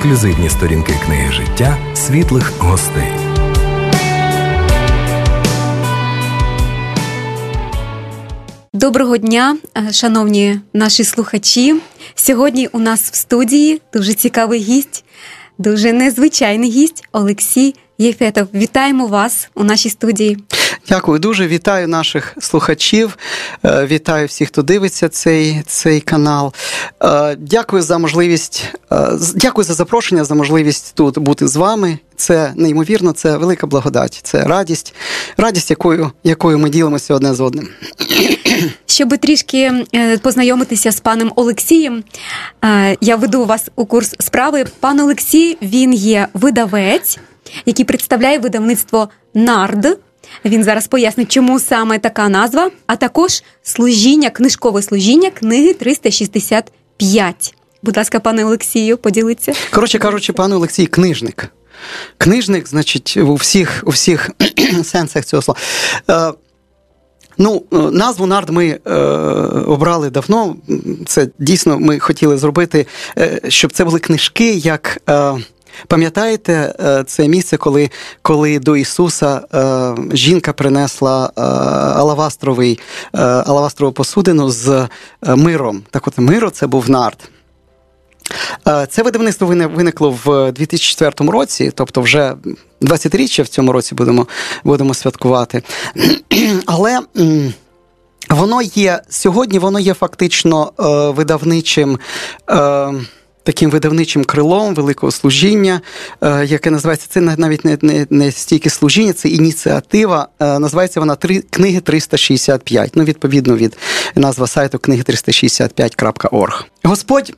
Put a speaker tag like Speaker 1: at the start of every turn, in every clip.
Speaker 1: ексклюзивні сторінки книги життя світлих гостей.
Speaker 2: Доброго дня, е, шановні наші слухачі. Сьогодні у нас в студії дуже цікавий гість, дуже незвичайний гість Олексій Єфетов. Вітаємо вас у нашій студії.
Speaker 3: Дякую дуже. Вітаю наших слухачів. Е, вітаю всіх, хто дивиться цей цей канал. Е, дякую за можливість. Е, дякую за запрошення, за можливість тут бути з вами. Це неймовірно, це велика благодать, це радість, радість, якою якою ми ділимося одне з одним.
Speaker 2: Щоб трішки познайомитися з паном Олексієм, я веду вас у курс справи. Пан Олексій він є видавець, який представляє видавництво НАРД. Він зараз пояснить, чому саме така назва, а також служіння, книжкове служіння книги 365. Будь ласка, пане Олексію, поділіться.
Speaker 3: Коротше кажучи, пане Олексій, книжник. Книжник, значить, у всіх у всіх сенсах цього слова. Е, Ну, е, назву нард ми е, обрали давно. Це дійсно ми хотіли зробити, е, щоб це були книжки як. Е, Пам'ятаєте е, це місце, коли коли до Ісуса е, жінка принесла е, алавастровий, алавастрову посудину з миром? Так от миро це був нард. Це видавництво виникло в 2004 році, тобто вже 20-річчя в цьому році будемо будемо святкувати. Але воно є сьогодні, воно є фактично видавничим таким видавничим крилом великого служіння, е, яке називається це навіть не не, не стільки служіння, це ініціатива. Е, називається вона три книги 365. Ну, відповідно від назва сайту книги 365.org. Господь.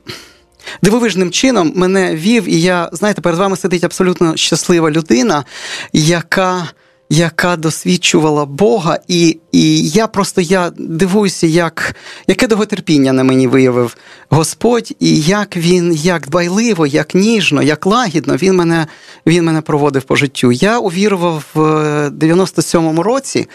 Speaker 3: Дивовижним чином мене вів, і я, знаєте, перед вами сидить абсолютно щаслива людина, яка яка досвідчувала Бога, і і я просто я дивуюся, як, яке довготерпіння на мені виявив Господь, і як він, як дбайливо, як ніжно, як лагідно він мене він мене проводив по життю. Я увірував в 97-му році,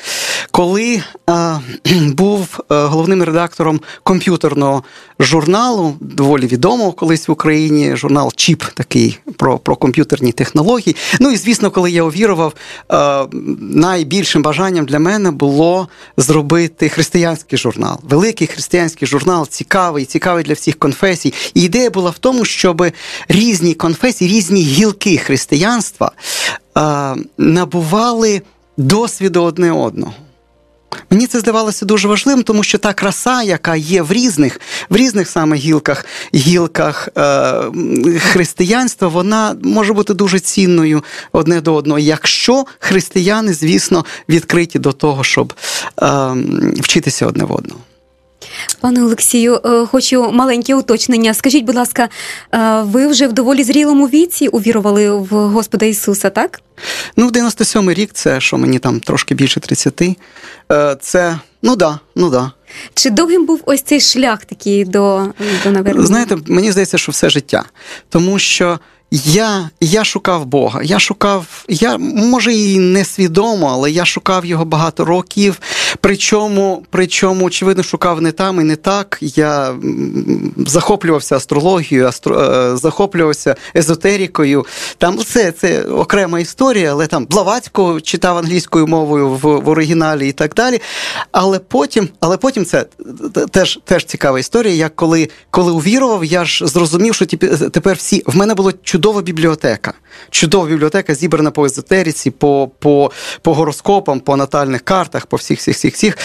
Speaker 3: коли е, був головним редактором комп'ютерного журналу, доволі відомого колись в Україні, журнал Чіп такий про про комп'ютерні технології. Ну і звісно, коли я увірував, е, найбільшим бажанням для мене було зробити християнський журнал, великий християнський журнал, цікавий, цікавий для всіх конфесій. І ідея була в тому, щоб різні конфесії, різні гілки християнства е, набували досвіду одне одного. Мені це здавалося дуже важливим, тому що та краса, яка є в різних в різних саме гілках гілках е, християнства, вона може бути дуже цінною одне до одного, якщо християни, звісно, відкриті до того, щоб е, вчитися одне в одного.
Speaker 2: Пане Олексію, е, хочу маленьке уточнення. Скажіть, будь ласка, е, ви вже в доволі зрілому віці увірували в Господа Ісуса, так?
Speaker 3: Ну, 97-й рік, це що мені там трошки більше 30. Е, це ну да, ну да.
Speaker 2: Чи довгим був ось цей шлях такий до, до наверное?
Speaker 3: Знаєте, мені здається, що все життя. Тому що. Я я шукав Бога. Я шукав, я може і несвідомо, але я шукав його багато років. Причому, причому, очевидно, шукав не там і не так. Я захоплювався астрологією, астро, е, захоплювався езотерікою. Там все це окрема історія, але там Блаватського читав англійською мовою в, в оригіналі і так далі. Але потім, але потім це теж теж цікава історія. Як коли коли увірував, я ж зрозумів, що тепер всі в мене було чудова бібліотека. Чудова бібліотека зібрана по езотериці, по по, по гороскопам, по натальних картах, по всіх всіх всіх всіх.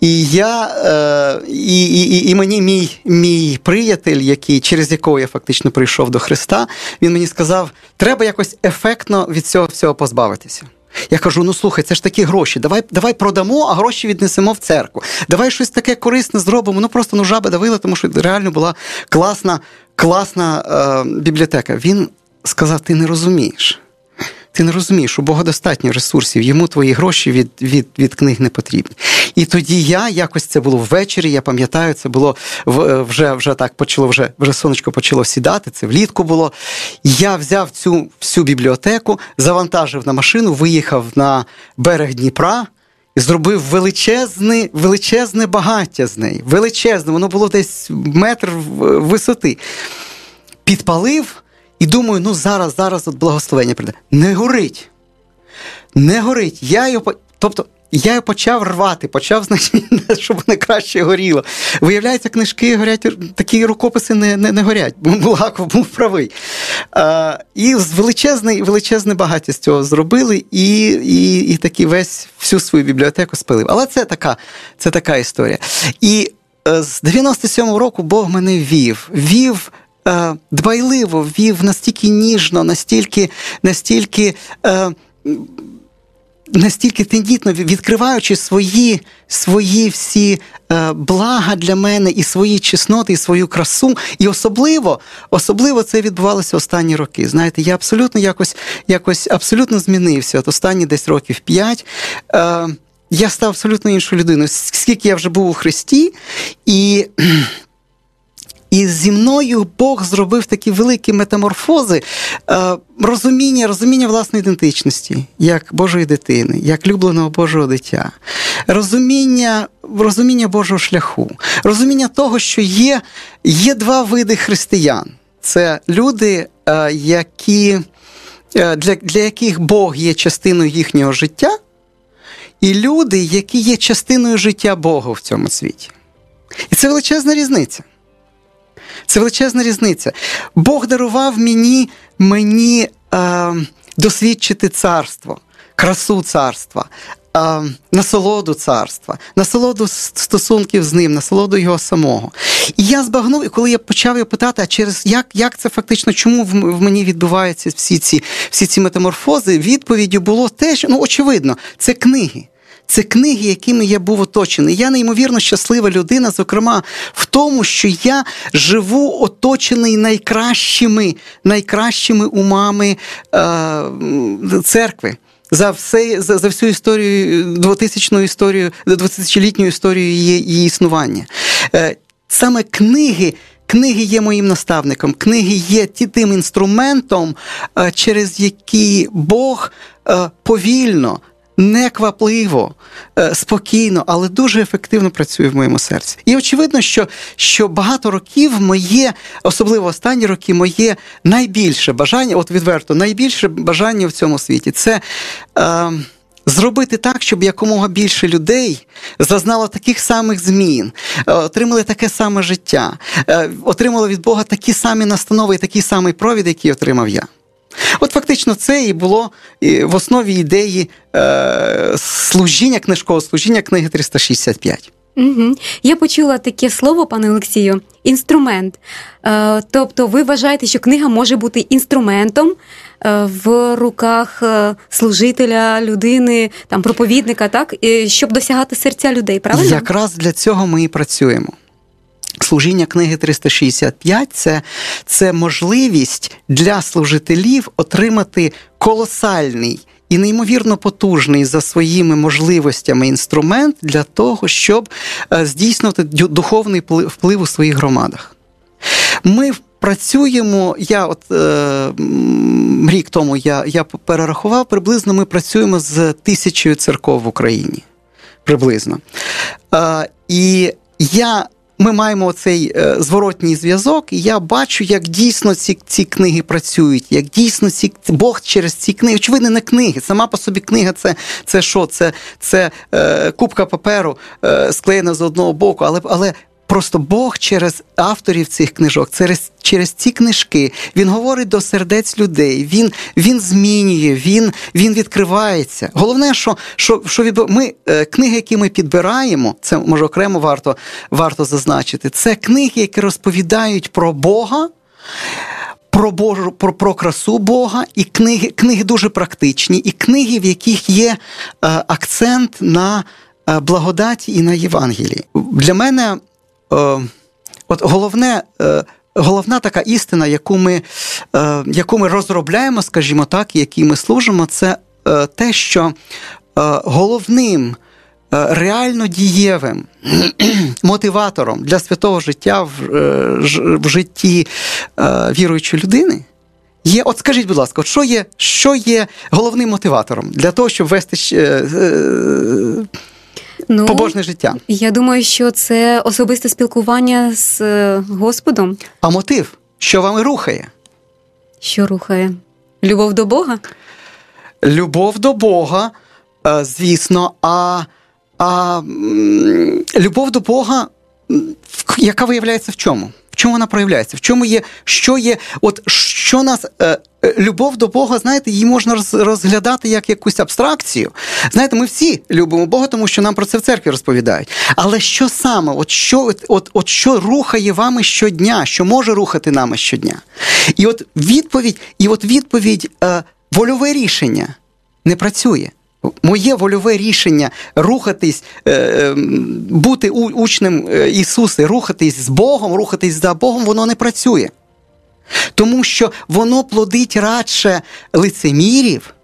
Speaker 3: І я, е, і, і, і мені мій мій приятель, який, через якого я фактично прийшов до Христа, він мені сказав, треба якось ефектно від цього всього позбавитися. Я кажу: ну слухай, це ж такі гроші. Давай давай продамо, а гроші віднесемо в церкву. Давай щось таке корисне зробимо. Ну просто ну жаба давила, тому що реально була класна, класна е, бібліотека. Він сказав: ти не розумієш. Ти не розумієш, у Бога достатньо ресурсів, йому твої гроші від від, від книг не потрібні. І тоді я якось це було ввечері. Я пам'ятаю, це було вже вже так почало, вже вже сонечко почало сідати. Це влітку було. Я взяв цю всю бібліотеку, завантажив на машину, виїхав на берег Дніпра. Зробив величезне величезне багаття з неї. Величезне, воно було десь метр висоти. Підпалив і думаю, ну зараз, зараз от благословення прийде. Не горить. Не горить. Я його, Тобто я його почав рвати, почав, значить, щоб воно краще горіло. Виявляється, книжки горять, такі рукописи не не, не горять. Булгаков був правий. А, І величезне багаття з цього зробили, і і, і таки весь всю свою бібліотеку спилив. Але це така це така історія. І е, з 97-го року Бог мене вів. Вів. Е, дбайливо вів настільки ніжно, настільки настільки е, настільки тендітно відкриваючи свої свої всі е, блага для мене, і свої чесноти, і свою красу. І особливо особливо це відбувалося останні роки. Знаєте, я абсолютно якось якось абсолютно змінився. От останні десь років п'ять. Я став абсолютно іншою людиною. Скільки я вже був у Христі, і і зі мною Бог зробив такі великі метаморфози, е, розуміння, розуміння власної ідентичності, як Божої дитини, як любленого Божого дитя, розуміння розуміння Божого шляху, розуміння того, що є, є два види християн. Це люди, е, які, е, для, для яких Бог є частиною їхнього життя, і люди, які є частиною життя Бога в цьому світі. І це величезна різниця. Це величезна різниця. Бог дарував мені мені е, досвідчити царство, красу царства, е, насолоду царства, насолоду стосунків з ним, насолоду його самого. І я збагнув, і коли я почав його питати, а через як як це фактично, чому в, мені відбуваються всі ці всі ці метаморфози, відповіддю було те, що ну очевидно, це книги. Це книги, якими я був оточений. Я неймовірно щаслива людина, зокрема, в тому, що я живу оточений найкращими найкращими умами е, церкви. За все, за, за всю історію, 2000 історію, 20-літню історію її, її існування. Е, саме книги. Книги є моїм наставником, книги є тим інструментом, е, через який Бог е, повільно, неквапливо, е, спокійно, але дуже ефективно працює в моєму серці. І очевидно, що що багато років моє, особливо останні роки, моє найбільше бажання, от відверто, найбільше бажання в цьому світі це. Е, Зробити так, щоб якомога більше людей зазнало таких самих змін, е, отримали таке саме життя, е, отримали від Бога такі самі настанови і такий самий провід, який отримав я. От фактично це і було в основі ідеї е, служіння книжкового служіння книги 365.
Speaker 2: Угу. Я почула таке слово, пане Олексію, інструмент. Е, тобто, ви вважаєте, що книга може бути інструментом е, в руках е, служителя, людини, там проповідника, так, щоб досягати серця людей, правильно?
Speaker 3: Якраз для цього ми і працюємо. Служіння книги 365 це, це можливість для служителів отримати колосальний і неймовірно потужний за своїми можливостями інструмент для того, щоб е, здійснювати духовний вплив у своїх громадах. Ми працюємо. Я от е, рік тому я я перерахував, приблизно ми працюємо з тисячою церков в Україні. Приблизно. Е, І я ми маємо цей е, зворотній зв'язок, і я бачу, як дійсно ці ці книги працюють, як дійсно ці Бог через ці книги. Очевидно, не книги. Сама по собі книга це це що? Це це е, купка паперу е, склеєна з одного боку, але але Просто Бог через авторів цих книжок, через через ці книжки, він говорить до сердець людей, він він змінює, він він відкривається. Головне, що що, що від... ми е, книги, які ми підбираємо, це може окремо варто варто зазначити. Це книги, які розповідають про Бога, про Божу, про, про красу Бога, і книги книги дуже практичні, і книги, в яких є е, акцент на е, благодаті і на Євангелії. Для мене. Е, от головне, е, головна така істина, яку ми е, яку ми розробляємо, скажімо так, якій ми служимо, це те, що головним реально дієвим мотиватором для святого життя в, в житті віруючої людини. Є, от скажіть, будь ласка, що є що є головним мотиватором для того, щоб вести ну, побожне життя.
Speaker 2: Я думаю, що це особисте спілкування з е, Господом.
Speaker 3: А мотив, що вами рухає?
Speaker 2: Що рухає? Любов до Бога?
Speaker 3: Любов до Бога, е, звісно, а, а любов до Бога, яка виявляється в чому? Чому вона проявляється? В чому є, що є, от що нас. Е, е, любов до Бога, знаєте, її можна розглядати як якусь абстракцію. Знаєте, ми всі любимо Бога, тому що нам про це в церкві розповідають. Але що саме, от що от, от що рухає вами щодня, що може рухати нами щодня? І от відповідь, і от відповідь, е, вольове рішення не працює. Моє вольове рішення рухатись, е, е, бути учнем е, Ісуса, рухатись з Богом, рухатись за Богом, воно не працює. Тому що воно плодить радше лицемірів,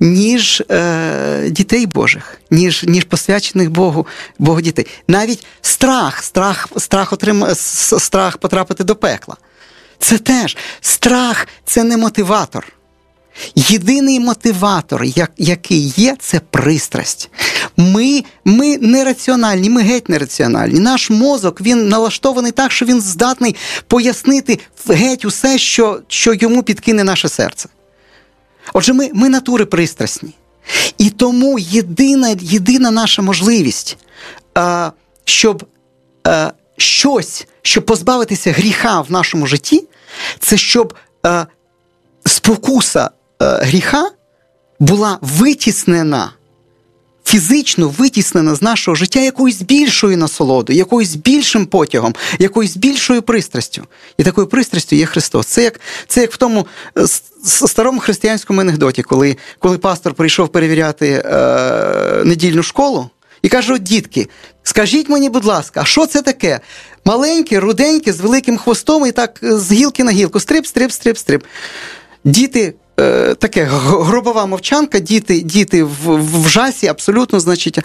Speaker 3: ніж е, дітей Божих, ніж ніж посвячених Богу Богу дітей. Навіть страх, страх, страх, отрим, страх потрапити до пекла. Це теж страх це не мотиватор. Єдиний мотиватор, як, який є, це пристрасть. Ми ми нераціональні, ми геть нераціональні. Наш мозок він налаштований так, що він здатний пояснити геть усе, що що йому підкине наше серце. Отже, ми ми натури пристрасні. І тому єдина єдина наша можливість, а, щоб а, щось, щоб позбавитися гріха в нашому житті, це щоб а, спокуса гріха була витіснена, фізично витіснена з нашого життя якоюсь більшою насолодою, якоюсь більшим потягом, якоюсь більшою пристрастю. І такою пристрастю є Христос. Це як це як в тому е, старому християнському анекдоті, коли коли пастор прийшов перевіряти е, недільну школу. І каже: от дітки, скажіть мені, будь ласка, а що це таке? Маленьке, руденьке, з великим хвостом, і так з гілки на гілку, стрип, стрип, стрип, стрип. Діти е, таке гробова мовчанка, діти діти в, в жасі абсолютно, значить.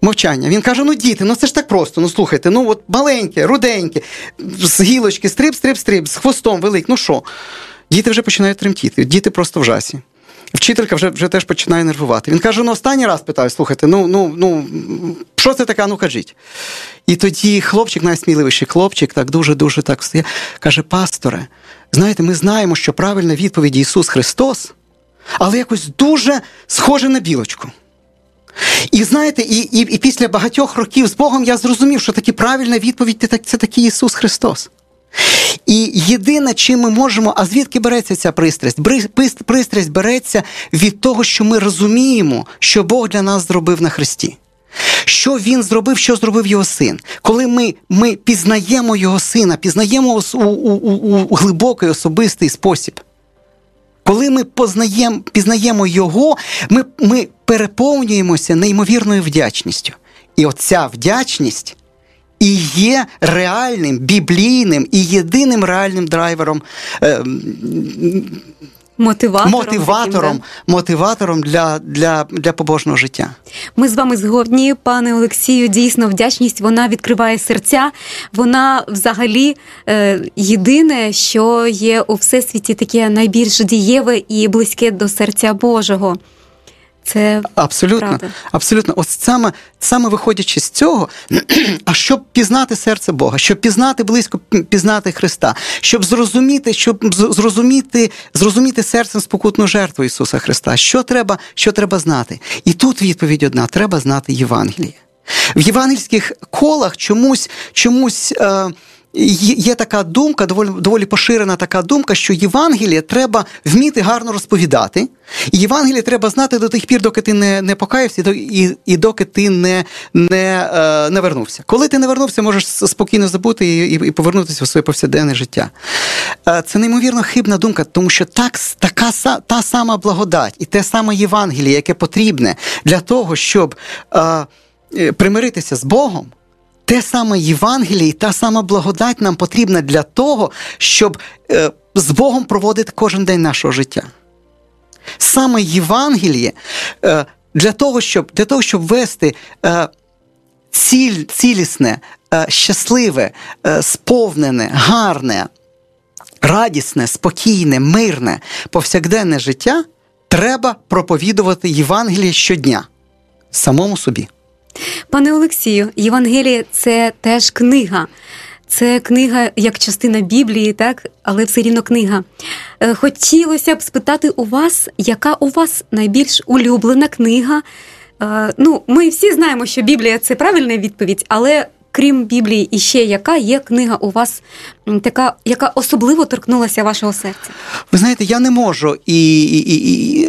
Speaker 3: Мовчання. Він каже: ну діти, ну це ж так просто. Ну слухайте, ну от маленьке, руденьке, з гілочки, стрип, стрип, стрип, з хвостом велик, ну що? Діти вже починають тремтіти, діти просто в жасі. Вчителька вже вже теж починає нервувати. Він каже: ну останній раз питаю, слухайте, ну ну, ну, що це таке, ну кажіть. І тоді хлопчик, найсміливіший хлопчик, так дуже-дуже так встає, каже: пасторе, знаєте, ми знаємо, що правильна відповідь Ісус Христос, але якось дуже схоже на білочку. І знаєте, і, і, і після багатьох років з Богом я зрозумів, що таки правильна відповідь це такий Ісус Христос. І єдине, чим ми можемо, а звідки береться ця пристрасть? Пристрасть береться від того, що ми розуміємо, що Бог для нас зробив на Христі. Що він зробив, що зробив його син? Коли ми ми пізнаємо його сина, пізнаємо у, у, у, у глибокий особистий спосіб. Коли ми познаємо, пізнаємо його, ми, ми переповнюємося неймовірною вдячністю. І оця вдячність і є реальним біблійним і єдиним реальним драйвером. Е,
Speaker 2: Мотиватором
Speaker 3: мотиватором, таким, да? мотиватором для для, для побожного життя.
Speaker 2: Ми з вами згодні, пане Олексію. Дійсно, вдячність вона відкриває серця. Вона взагалі е, єдине, що є у всесвіті таке найбільш дієве і близьке до серця Божого. Це
Speaker 3: абсолютно,
Speaker 2: правда.
Speaker 3: абсолютно. Ось саме саме виходячи з цього, а щоб пізнати серце Бога, щоб пізнати близько пізнати Христа, щоб зрозуміти, щоб зрозуміти, зрозуміти серцем спокутну жертву Ісуса Христа. Що треба, що треба знати? І тут відповідь одна: треба знати Євангеліє. В євангельських колах чомусь чомусь. Е, Є така думка, доволі доволі поширена така думка, що Євангеліє треба вміти гарно розповідати. І Євангеліє треба знати до тих пір, доки ти не не покаявся, і і доки ти не не, е, не вернувся. Коли ти не вернувся, можеш спокійно забути і і, і повернутися в своє повсякденне життя. Е, це неймовірно хибна думка, тому що так, така та сама благодать і те саме Євангеліє, яке потрібне для того, щоб е, примиритися з Богом те саме Євангеліє та сама благодать нам потрібна для того, щоб е, з Богом проводити кожен день нашого життя. Саме Євангеліє е, для того, щоб для того, щоб вести е, ціль, цілісне, е, щасливе, е, сповнене, гарне, радісне, спокійне, мирне, повсякденне життя, треба проповідувати Євангеліє щодня самому собі.
Speaker 2: Пане Олексію, Євангеліє це теж книга. це книга як частина Біблії, так, але все рівно книга. Е, хотілося б спитати у вас, яка у вас найбільш улюблена книга? Е, ну, ми всі знаємо, що Біблія це правильна відповідь, але крім Біблії, і ще яка є книга у вас така, яка особливо торкнулася вашого серця?
Speaker 3: Ви знаєте, я не можу і, і, і,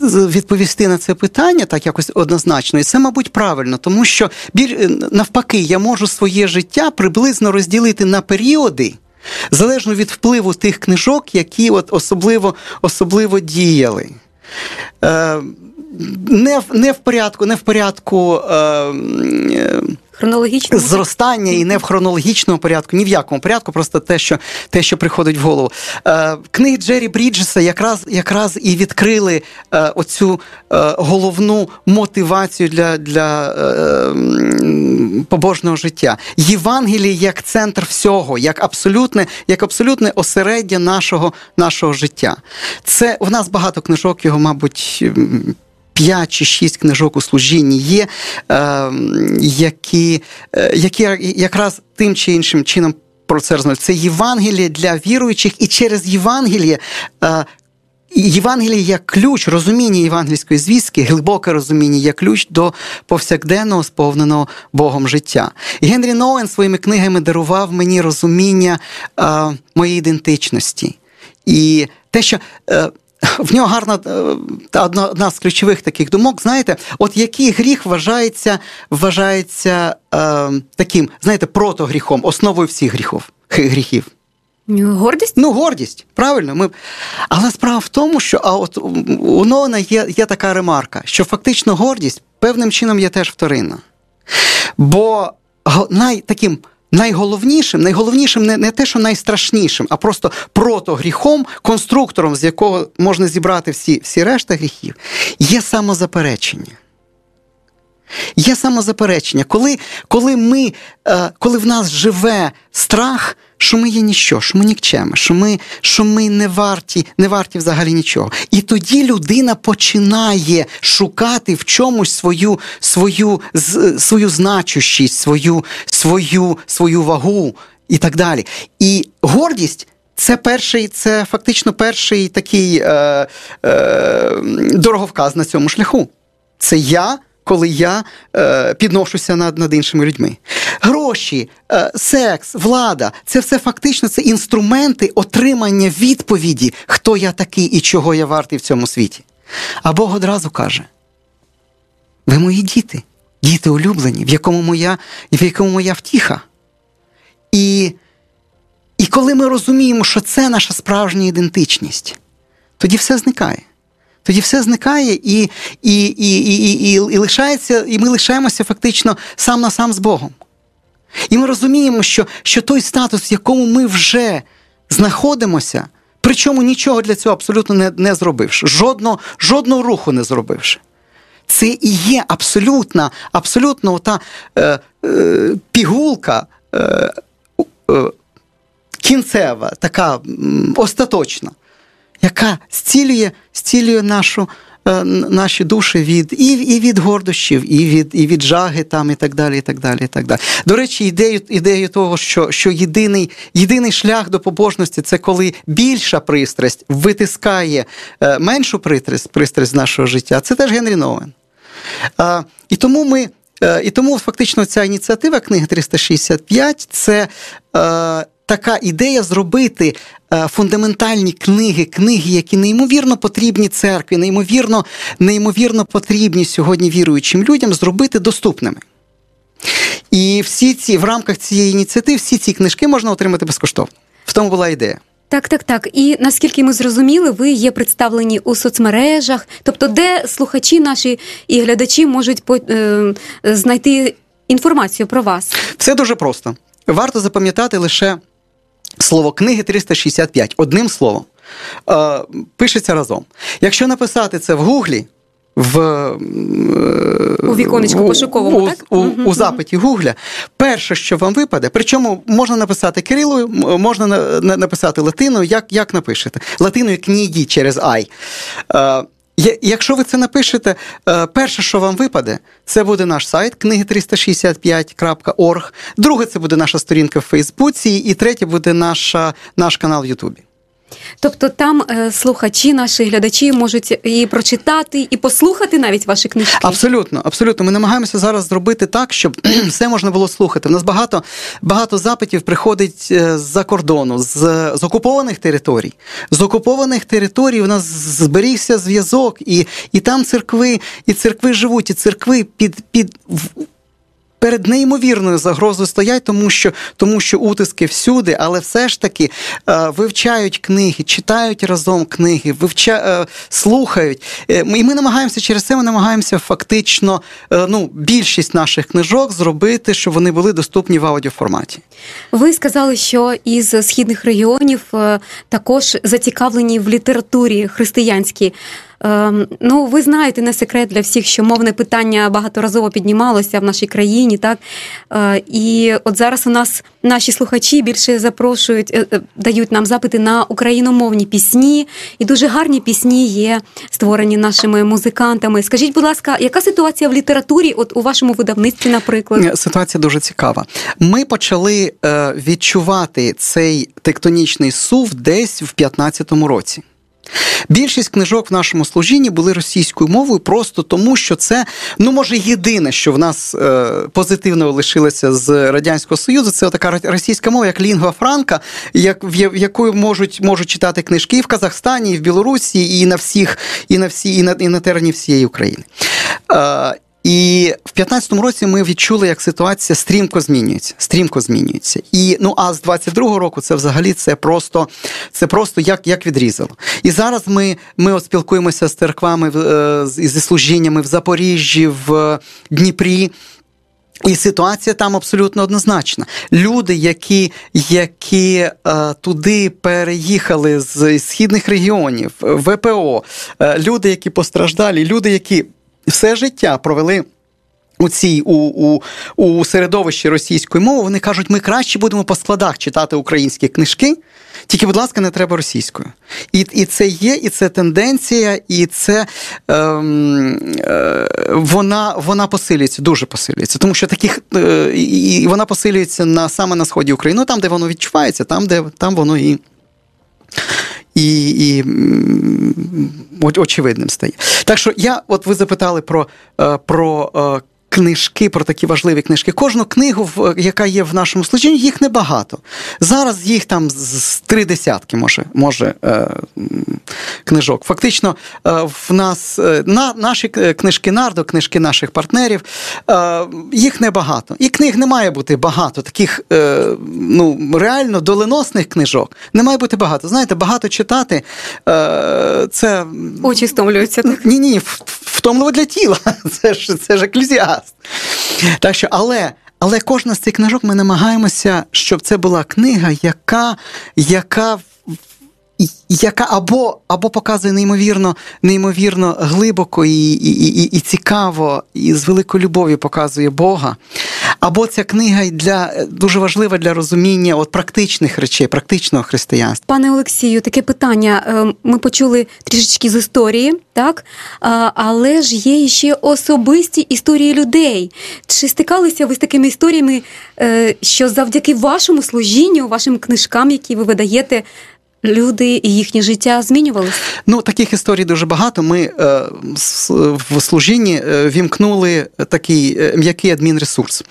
Speaker 3: відповісти на це питання так якось однозначно, і це, мабуть, правильно, тому що навпаки, я можу своє життя приблизно розділити на періоди. Залежно від впливу тих книжок, які от особливо особливо діяли. Е, не в не в порядку, не в порядку е,
Speaker 2: е Хронологічному
Speaker 3: зростання і не в хронологічному порядку, ні в якому порядку, просто те, що те, що приходить в голову. Е, Книги Джері Бріджеса якраз якраз і відкрили е, оцю е, головну мотивацію для для е, побожного життя. Євангеліє як центр всього, як абсолютне, як абсолютне осереддя нашого, нашого життя. Це в нас багато книжок, його, мабуть. 5 чи 6 книжок у служінні є, е, які, е, які якраз тим чи іншим чином про це розмовляють. Це Євангеліє для віруючих, і через Євангеліє. Е, Євангеліє як ключ, розуміння євангельської звістки, глибоке розуміння як ключ до повсякденного, сповненого Богом життя. І Генрі Ноуен своїми книгами дарував мені розуміння е, моєї ідентичності. І те, що е, в нього гарна е, одна, з ключових таких думок, знаєте, от який гріх вважається вважається е, таким, знаєте, протогріхом, основою всіх гріхів. гріхів.
Speaker 2: Гордість?
Speaker 3: Ну, гордість, правильно. Ми... Але справа в тому, що а от у Нона є є така ремарка, що фактично гордість певним чином є теж вторинна. Бо най, таким Найголовнішим, найголовнішим не не те, що найстрашнішим, а просто протогріхом, конструктором, з якого можна зібрати всі всі решта гріхів, є самозаперечення. Є самозаперечення. Коли коли, ми, е, коли в нас живе страх, що ми є ніщо, що ми нікчеми, що ми що ми не варті не варті взагалі нічого. І тоді людина починає шукати в чомусь свою свою, свою значущість, свою, свою, свою вагу і так далі. І гордість. Це перший, це фактично перший такий е, е, дороговказ на цьому шляху. Це я коли я е, підношуся над над іншими людьми. Гроші, е, секс, влада це все фактично це інструменти отримання відповіді, хто я такий і чого я вартий в цьому світі. А Бог одразу каже: ви мої діти, діти улюблені, в якому моя, в якому моя втіха. І, І коли ми розуміємо, що це наша справжня ідентичність, тоді все зникає тоді все зникає і і, і, і, і, і, лишається, і ми лишаємося фактично сам на сам з Богом. І ми розуміємо, що що той статус, в якому ми вже знаходимося, причому нічого для цього абсолютно не не зробивши, жодного, жодного руху не зробивши. Це і є абсолютна, абсолютно та е, е, пігулка е, е, кінцева, така остаточна яка зцілює зцілює нашу, е, наші душі від і і від гордощів, і від і від жаги там, і так далі. і так далі, і так далі. До речі, ідею ідею того, що що єдиний єдиний шлях до побожності це коли більша пристрасть витискає е, меншу пристрасть пристрасть з нашого життя. Це теж Генрі Новен. А, І тому ми. Е, і тому фактично ця ініціатива книги 365 це е, така ідея зробити е, фундаментальні книги, книги, які неймовірно потрібні церкві, неймовірно, неймовірно потрібні сьогодні віруючим людям, зробити доступними. І всі ці в рамках цієї ініціативи всі ці книжки можна отримати безкоштовно. В тому була ідея.
Speaker 2: Так, так, так. І наскільки ми зрозуміли, ви є представлені у соцмережах, тобто, де слухачі наші і глядачі можуть по, е, знайти інформацію про вас.
Speaker 3: Все дуже просто. Варто запам'ятати лише Слово книги 365, одним словом, е, пишеться разом. Якщо написати це в Гуглі, в
Speaker 2: у віконечку пошуковому,
Speaker 3: у,
Speaker 2: так?
Speaker 3: У, у, у запиті Гугля, перше, що вам випаде, причому можна написати Кирилою, можна написати латиною, як як напишете. Латиною книгі через Ай. Е, Якщо ви це напишете, е, перше, що вам випаде, це буде наш сайт книги 365.org, Друге, це буде наша сторінка в Фейсбуці, і третє буде наша, наш канал в Ютубі.
Speaker 2: Тобто там е, слухачі, наші глядачі можуть і прочитати, і послухати навіть ваші книжки.
Speaker 3: Абсолютно, абсолютно. Ми намагаємося зараз зробити так, щоб все можна було слухати. У нас багато багато запитів приходить е, з-за кордону, з, з окупованих територій. З окупованих територій у нас зберігся зв'язок, і і там церкви, і церкви живуть, і церкви під під перед неймовірною загрозою стоять, тому що тому що утиски всюди, але все ж таки е, вивчають книги, читають разом книги, вивча, е, слухають. Е, і ми намагаємося через це ми намагаємося фактично ну, більшість наших книжок зробити, щоб вони були доступні в аудіоформаті.
Speaker 2: Ви сказали, що із східних регіонів також зацікавлені в літературі християнській. Ем, ну, ви знаєте, не секрет для всіх, що мовне питання багаторазово піднімалося в нашій країні, так е, і от зараз у нас наші слухачі більше запрошують, е, е, дають нам запити на україномовні пісні, і дуже гарні пісні є створені нашими музикантами. Скажіть, будь ласка, яка ситуація в літературі? От у вашому видавництві, наприклад,
Speaker 3: ситуація дуже цікава. Ми почали відчувати цей тектонічний сув десь в 2015 році. Більшість книжок в нашому служінні були російською мовою, просто тому, що це, ну може, єдине, що в нас е, позитивно лишилося з радянського союзу, це така російська мова, як лінгва франка, як в якою можуть можуть читати книжки і в Казахстані, і в Білорусі, і на всіх, і на всі, і на і на терені всієї України. Е, і в 2015 році ми відчули, як ситуація стрімко змінюється. Стрімко змінюється. І ну а з 22-го року це взагалі це просто це просто як як відрізало. І зараз ми ми от спілкуємося з церквами е, зі служіннями в Запоріжжі, в Дніпрі. І ситуація там абсолютно однозначна. Люди, які які е, туди переїхали з східних регіонів, ВПО, е, люди, які постраждалі, люди, які все життя провели. У цій у, у, у середовищі російської мови вони кажуть, ми краще будемо по складах читати українські книжки, тільки, будь ласка, не треба російською. І і це є, і це тенденція, і це ем, е, вона вона посилюється, дуже посилюється. Тому що таких е, і вона посилюється на саме на сході України, ну, там, де воно відчувається, там, де там воно і і і очевидним стає. Так що я, от ви запитали про, е, про е, книжки, про такі важливі книжки. Кожну книгу, яка є в нашому служінні, їх небагато. Зараз їх там з три десятки може може е, книжок. Фактично, е, в нас е, на, наші книжки нардо, книжки наших партнерів, е, їх небагато. І книг не має бути багато. Таких е, ну, реально доленосних книжок не має бути багато. Знаєте, багато читати е, це.
Speaker 2: Очі стомлюються.
Speaker 3: Ні, ні, втомливо для тіла. Це ж це ж еклезіаст. Так що, але. Але кожна з цих книжок ми намагаємося, щоб це була книга, яка яка яка або або показує неймовірно неймовірно глибоко і і, і, і цікаво, і з великою любов'ю показує Бога. Або ця книга для дуже важлива для розуміння от практичних речей, практичного християнства.
Speaker 2: Пане Олексію, таке питання. Е, ми почули трішечки з історії, так але ж є ще особисті історії людей. Чи стикалися ви з такими історіями, е, що завдяки вашому служінню, вашим книжкам, які ви видаєте, Люди і їхнє життя змінювалися?
Speaker 3: Ну таких історій дуже багато. Ми е, в служінні е, вімкнули такий е, м'який адмінресурс.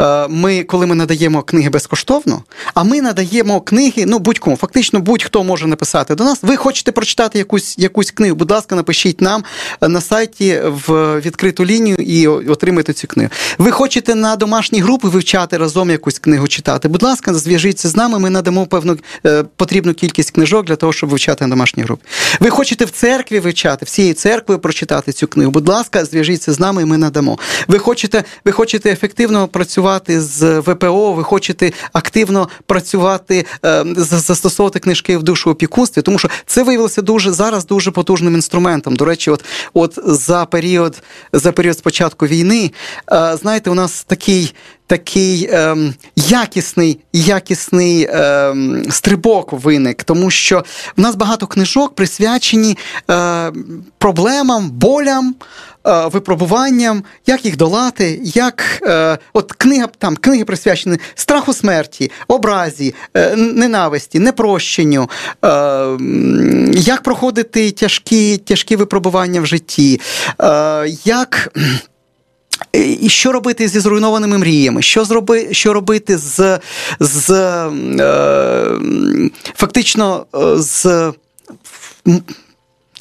Speaker 3: Е, Ми, коли ми надаємо книги безкоштовно, а ми надаємо книги, ну будь-кому, фактично будь-хто може написати до нас. Ви хочете прочитати якусь якусь книгу? Будь ласка, напишіть нам на сайті в відкриту лінію і отримайте цю книгу. Ви хочете на домашні групи вивчати разом якусь книгу читати? Будь ласка, зв'яжіться з нами. Ми надамо певну е, потрібну кількість кількість книжок для того, щоб вивчати на домашній групі. Ви хочете в церкві вивчати, всією церквою прочитати цю книгу. Будь ласка, зв'яжіться з нами, і ми надамо. Ви хочете, ви хочете ефективно працювати з ВПО, ви хочете активно працювати, ем, застосовувати книжки в душу опікунстві, тому що це виявилося дуже зараз дуже потужним інструментом. До речі, от от за період за період спочатку війни, е, знаєте, у нас такий такий е, якісний якісний е, стрибок виник, тому що в нас багато книжок присвячені е, проблемам, болям. Е, випробуванням, як їх долати, як е, от книга там книги присвячені страху смерті, образі, е, ненависті, непрощенню, е, як проходити тяжкі тяжкі випробування в житті, е, як. І що робити зі зруйнованими мріями? Що зроби, що робити з з е, фактично з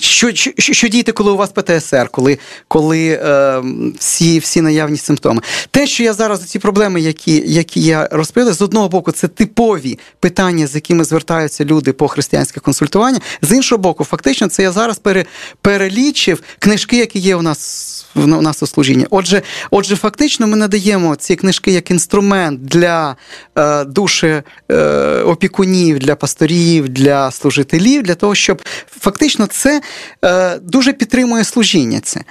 Speaker 3: що що, що діяти, коли у вас ПТСР, коли коли е, всі всі наявні симптоми? Те, що я зараз ці проблеми, які які я розповіла, з одного боку, це типові питання, з якими звертаються люди по християнське консультування. З іншого боку, фактично, це я зараз пере, перелічив книжки, які є у нас у нас у служінні. Отже, отже, фактично, ми надаємо ці книжки як інструмент для е, душі е, опікунів, для пасторів, для служителів, для того, щоб фактично це дуже підтримує служіння. Це е,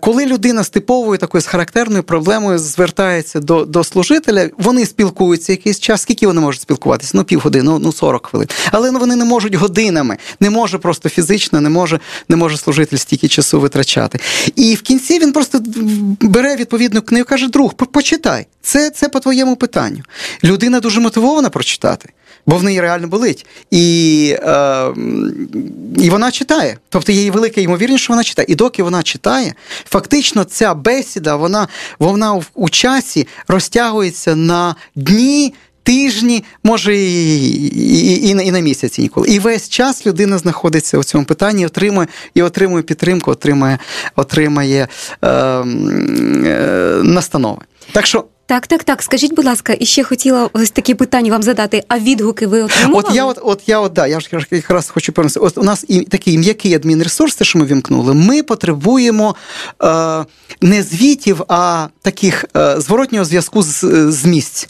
Speaker 3: коли людина з типовою такою з характерною проблемою звертається до до служителя, вони спілкуються якийсь час. Скільки вони можуть спілкуватися? Ну, півгодини, ну, ну 40 хвилин. Але ну, вони не можуть годинами, не може просто фізично, не може, не може служитель стільки часу витрачати. І в кінці він просто бере відповідну книгу, каже: друг, почитай. Це це по твоєму питанню. Людина дуже мотивована прочитати, бо в неї реально болить. І е, і вона читає. Тобто є велика ймовірність, що вона читає. І доки вона читає, фактично ця бесіда, вона, вона у, часі розтягується на дні тижні, може і і, і, і на місяці ніколи. І весь час людина знаходиться у цьому питанні, отримує і отримує підтримку, отримує отримає е, е, настанови. Так що.
Speaker 2: Так, так, так. Скажіть, будь ласка, і ще хотіла ось такі питання вам задати. А відгуки ви отримували?
Speaker 3: От я от, от я от да, я ж якраз хочу повернутися. От у нас і такий м'який адмінресурс, те, що ми вімкнули. Ми потребуємо е, не звітів, а таких е, зворотнього зв'язку з, з місць.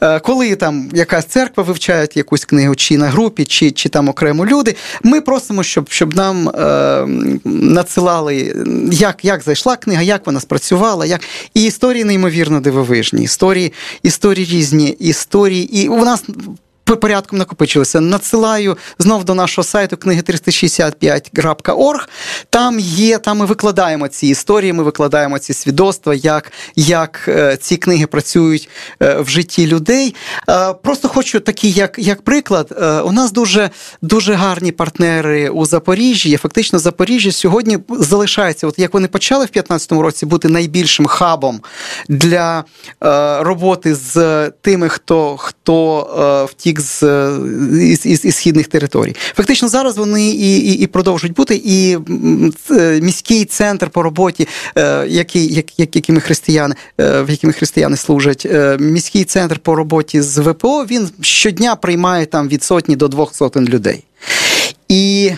Speaker 3: Е, коли там якась церква вивчає якусь книгу, чи на групі, чи чи там окремо люди, ми просимо, щоб щоб нам е, надсилали, як як зайшла книга, як вона спрацювала, як і історії неймовірно дивовижні, історії, истории жизни, истории. И у нас порядком накопичилися. Надсилаю знов до нашого сайту книги 365.org. Там є, там ми викладаємо ці історії, ми викладаємо ці свідоцтва, як як е, ці книги працюють е, в житті людей. Е, просто хочу такий, як як приклад, у нас дуже дуже гарні партнери у Запоріжжі. Фактично, Запоріжжя сьогодні залишається, от як вони почали в 2015 році бути найбільшим хабом для роботи з тими, хто хто втік їх з із, із, із східних територій. Фактично зараз вони і і, і продовжують бути, і е, міський центр по роботі, е, який, як, якими християни, е, в якими християни служать, міський центр по роботі з ВПО він щодня приймає там від сотні до двох сотень людей. І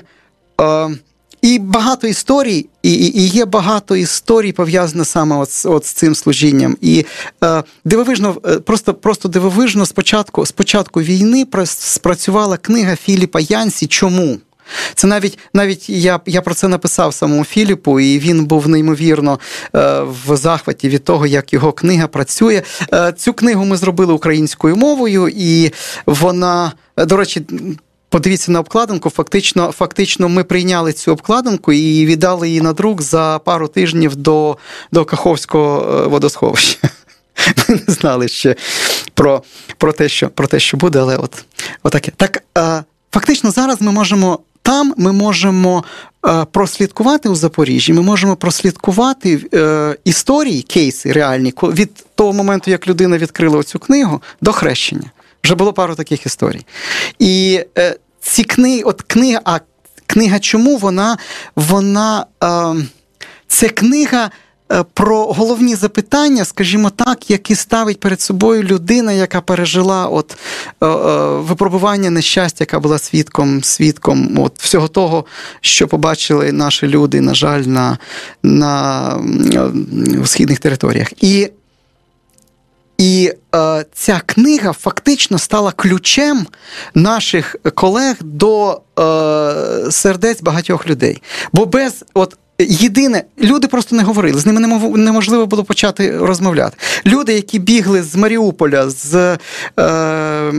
Speaker 3: і багато історій, і і, є багато історій пов'язаних саме от, от з цим служінням. І е, дивовижно, е, просто просто дивовижно спочатку спочатку війни спрацювала книга Філіпа Янсі. Чому? Це навіть навіть я я про це написав самому Філіпу, і він був неймовірно е, в захваті від того, як його книга працює. Е, цю книгу ми зробили українською мовою, і вона, до речі, Подивіться на обкладинку. Фактично, фактично, ми прийняли цю обкладинку і віддали її на друк за пару тижнів до до Каховського е, водосховища. Ми не знали ще про про, те, що про те, що буде, але от отаке. Так е, фактично, зараз ми можемо там ми можемо е, прослідкувати у Запоріжжі, ми можемо прослідкувати історії, кейси реальні від того моменту, як людина відкрила оцю книгу, до хрещення. Вже було пару таких історій. І е, ці книги, от книга, а книга чому вона вона е, це книга. Е, про головні запитання, скажімо так, які ставить перед собою людина, яка пережила от е, е, випробування нещастя, яка була свідком свідком от всього того, що побачили наші люди, на жаль, на на східних територіях. І і е, ця книга фактично стала ключем наших колег до е, сердець багатьох людей. Бо без от єдине, люди просто не говорили, з ними неможливо було почати розмовляти. Люди, які бігли з Маріуполя, з е,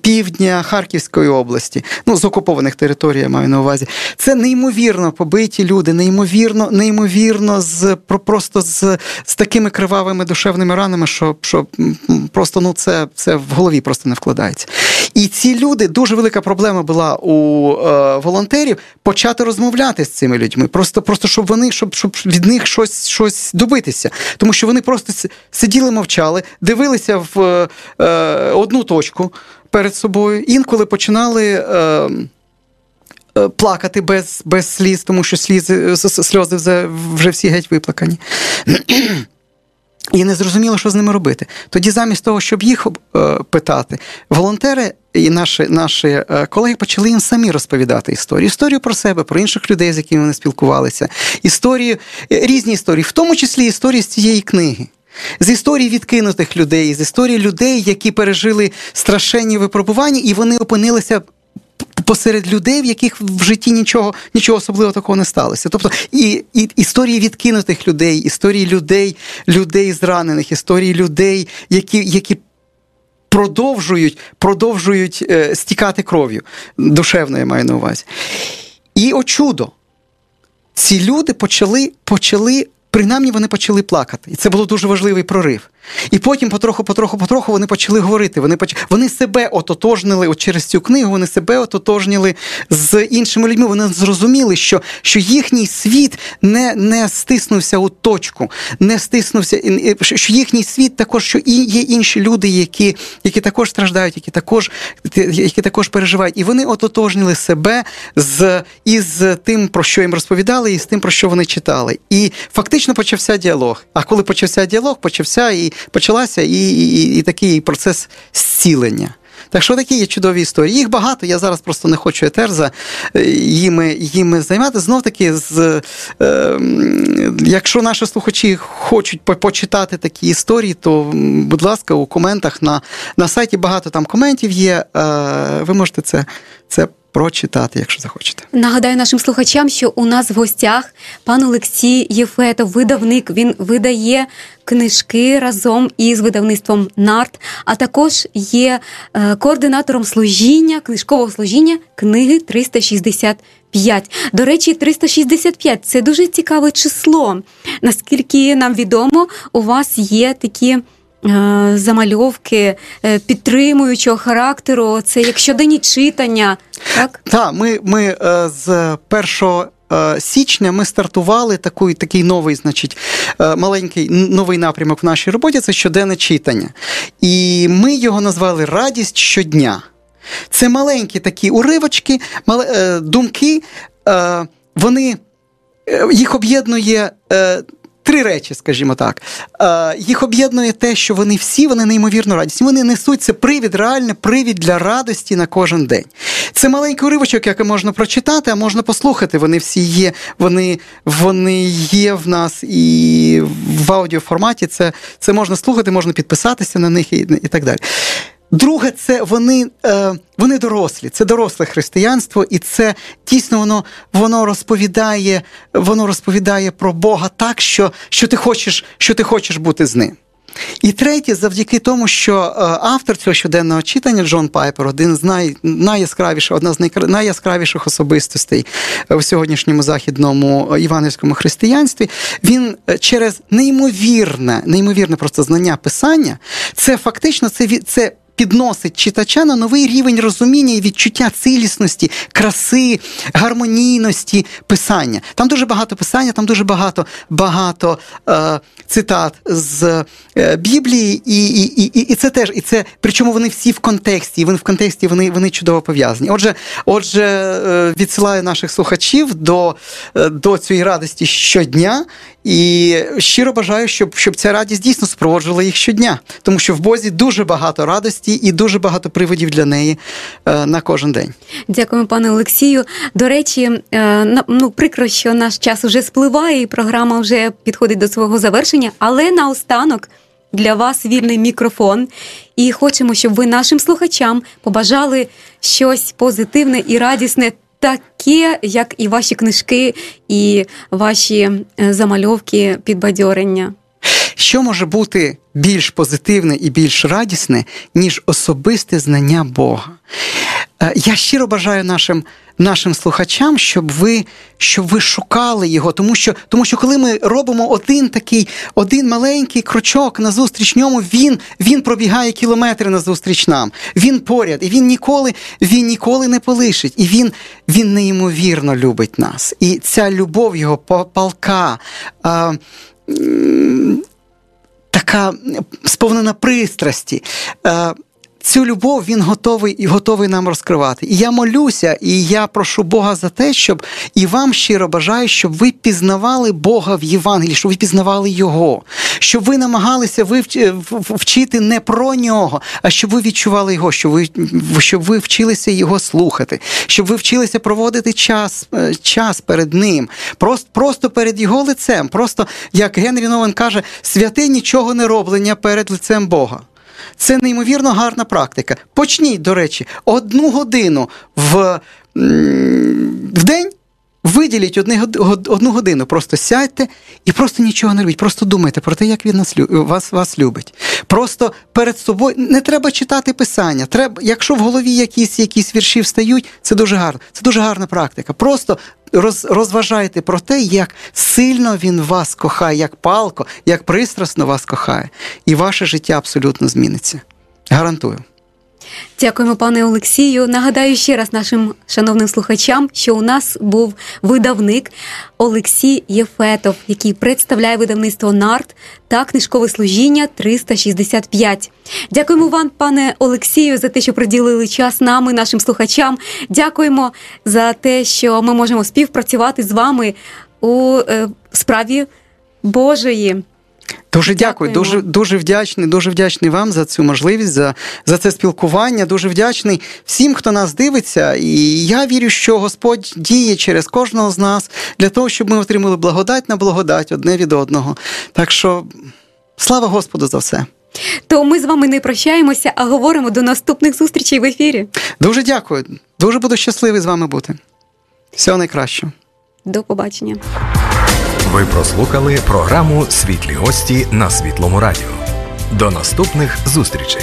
Speaker 3: півдня Харківської області, ну з окупованих територій, я маю на увазі, це неймовірно побиті люди, неймовірно, неймовірно, з просто з з такими кривавими душевними ранами, що що просто ну це, це в голові просто не вкладається. І ці люди дуже велика проблема була у е, волонтерів почати розмовляти з цими людьми. Просто, просто щоб вони щоб, щоб від них щось щось добитися. Тому що вони просто сиділи, мовчали, дивилися в е, одну точку перед собою, інколи починали. Е, е Плакати без без сліз, тому що слізи, сльози вже всі геть виплакані. І не зрозуміло, що з ними робити. Тоді, замість того, щоб їх е, питати, волонтери і наші наші е, колеги почали їм самі розповідати історію. Історію про себе, про інших людей, з якими вони спілкувалися, історію, е, різні історії, в тому числі історії з цієї книги. З історії відкинутих людей, з історії людей, які пережили страшенні випробування, і вони опинилися посеред людей, в яких в житті нічого нічого особливого такого не сталося. Тобто і, і історії відкинутих людей, історії людей, людей зранених, історії людей, які які продовжують продовжують е, стікати кров'ю. Душевно я маю на увазі. І о чудо, ці люди почали почали принаймні вони почали плакати. І це було дуже важливий прорив. І потім, потроху, потроху, потроху, вони почали говорити. Вони поч... вони себе ототожнили от через цю книгу, вони себе ототожнили з іншими людьми. Вони зрозуміли, що що їхній світ не не стиснувся у точку, не стиснувся, що їхній світ також, що і є інші люди, які які також страждають, які також які також переживають. І вони ототожнили себе з із тим, про що їм розповідали, і з тим, про що вони читали. І фактично почався діалог. А коли почався діалог, почався і почалася і, і, і такий процес зцілення. Так що такі є чудові історії. Їх багато, я зараз просто не хочу етерза е, їми їми займати. Знов таки, з, е, якщо наші слухачі хочуть почитати такі історії, то, будь ласка, у коментах на на сайті багато там коментів є. Е, ви можете це, це прочитати, якщо захочете.
Speaker 2: Нагадаю нашим слухачам, що у нас в гостях пан Олексій Єфетов, видавник. Він видає книжки разом із видавництвом НАРТ, а також є е, координатором служіння, книжкового служіння книги 365. До речі, 365 – це дуже цікаве число. Наскільки нам відомо, у вас є такі. Е, замальовки е, підтримуючого характеру, це як щоденні читання. Так,
Speaker 3: Так, ми ми е, з першого. Січня ми стартували такий такий новий, значить, маленький новий напрямок в нашій роботі це щоденне читання. І ми його назвали Радість щодня. Це маленькі такі уривочки, думки, вони їх об'єднує три речі, скажімо так. Е, Їх об'єднує те, що вони всі вони неймовірно радісні. Вони несуть це привід, реальний привід для радості на кожен день. Це маленький уривочок, який можна прочитати, а можна послухати. Вони всі є, вони вони є в нас і в аудіоформаті. Це це можна слухати, можна підписатися на них і, і так далі. Друге, це вони е, вони дорослі, це доросле християнство, і це дійсно воно воно розповідає воно розповідає про Бога так, що що, ти хочеш що ти хочеш бути з ним. І третє, завдяки тому, що е, автор цього щоденного читання Джон Пайпер, один з най, найяскравіших, одна з найяскравіших особистостей в сьогоднішньому західному івангельському християнстві, він е, через неймовірне, неймовірне просто знання писання, це фактично це це підносить читача на новий рівень розуміння і відчуття цілісності, краси, гармонійності писання. Там дуже багато писання, там дуже багато багато е, цитат з е, Біблії, і і, і, і це теж, і це причому вони всі в контексті, і вони в контексті вони вони чудово пов'язані. Отже, отже, е, відсилаю наших слухачів до, е, до цієї радості щодня. І щиро бажаю, щоб щоб ця радість дійсно супроводжувала їх щодня, тому що в Бозі дуже багато радості і дуже багато приводів для неї е, на кожен день.
Speaker 2: Дякуємо, пане Олексію. До речі, е, ну прикро, що наш час вже спливає, і програма вже підходить до свого завершення, але наостанок. Для вас вільний мікрофон, і хочемо, щоб ви нашим слухачам побажали щось позитивне і радісне таке, як і ваші книжки, і ваші е, замальовки підбадьорення.
Speaker 3: Що може бути більш позитивне і більш радісне, ніж особисте знання Бога? Е, я щиро бажаю нашим нашим слухачам, щоб ви щоб ви шукали його, тому що тому що коли ми робимо один такий, один маленький крочок назустріч ньому, він він пробігає кілометри назустріч нам. Він поряд, і він ніколи він ніколи не полишить. І він він неймовірно любить нас. І ця любов його палка. А, Така сповнена пристрасті. Цю любов він готовий і готовий нам розкривати. І я молюся, і я прошу Бога за те, щоб і вам щиро бажаю, щоб ви пізнавали Бога в Євангелії, щоб ви пізнавали Його, щоб ви намагалися вчити не про нього, а щоб ви відчували його, щоб ви щоб ви вчилися його слухати, щоб ви вчилися проводити час е, час перед ним, просто просто перед його лицем. Просто як Генрі Новен каже, святе нічого не роблення перед лицем Бога. Це неймовірно гарна практика. Почніть, до речі, одну годину в, в день. Виділіть одну годину, просто сядьте і просто нічого не робіть. Просто думайте про те, як він нас вас вас любить. Просто перед собою не треба читати писання. Треба, Якщо в голові якісь якісь вірші встають, це дуже гарно. Це дуже гарна практика. Просто роз, розважайте про те, як сильно він вас кохає, як палко, як пристрасно вас кохає, і ваше життя абсолютно зміниться. Гарантую.
Speaker 2: Дякуємо, пане Олексію. Нагадаю ще раз нашим шановним слухачам, що у нас був видавник Олексій Єфетов, який представляє видавництво НАРТ та книжкове служіння 365. Дякуємо вам, пане Олексію, за те, що приділили час нам і нашим слухачам. Дякуємо за те, що ми можемо співпрацювати з вами у е, справі Божої.
Speaker 3: Дуже дякую, дуже дуже вдячний, дуже вдячний вам за цю можливість, за за це спілкування. Дуже вдячний всім, хто нас дивиться. І я вірю, що Господь діє через кожного з нас для того, щоб ми отримали благодать на благодать одне від одного. Так що слава Господу за все.
Speaker 2: То ми з вами не прощаємося, а говоримо до наступних зустрічей в ефірі.
Speaker 3: Дуже дякую. Дуже буду щасливий з вами бути. Всього найкращого.
Speaker 2: До побачення.
Speaker 1: Ви прослухали програму Світлі гості на Світлому Радіо. До наступних зустрічей.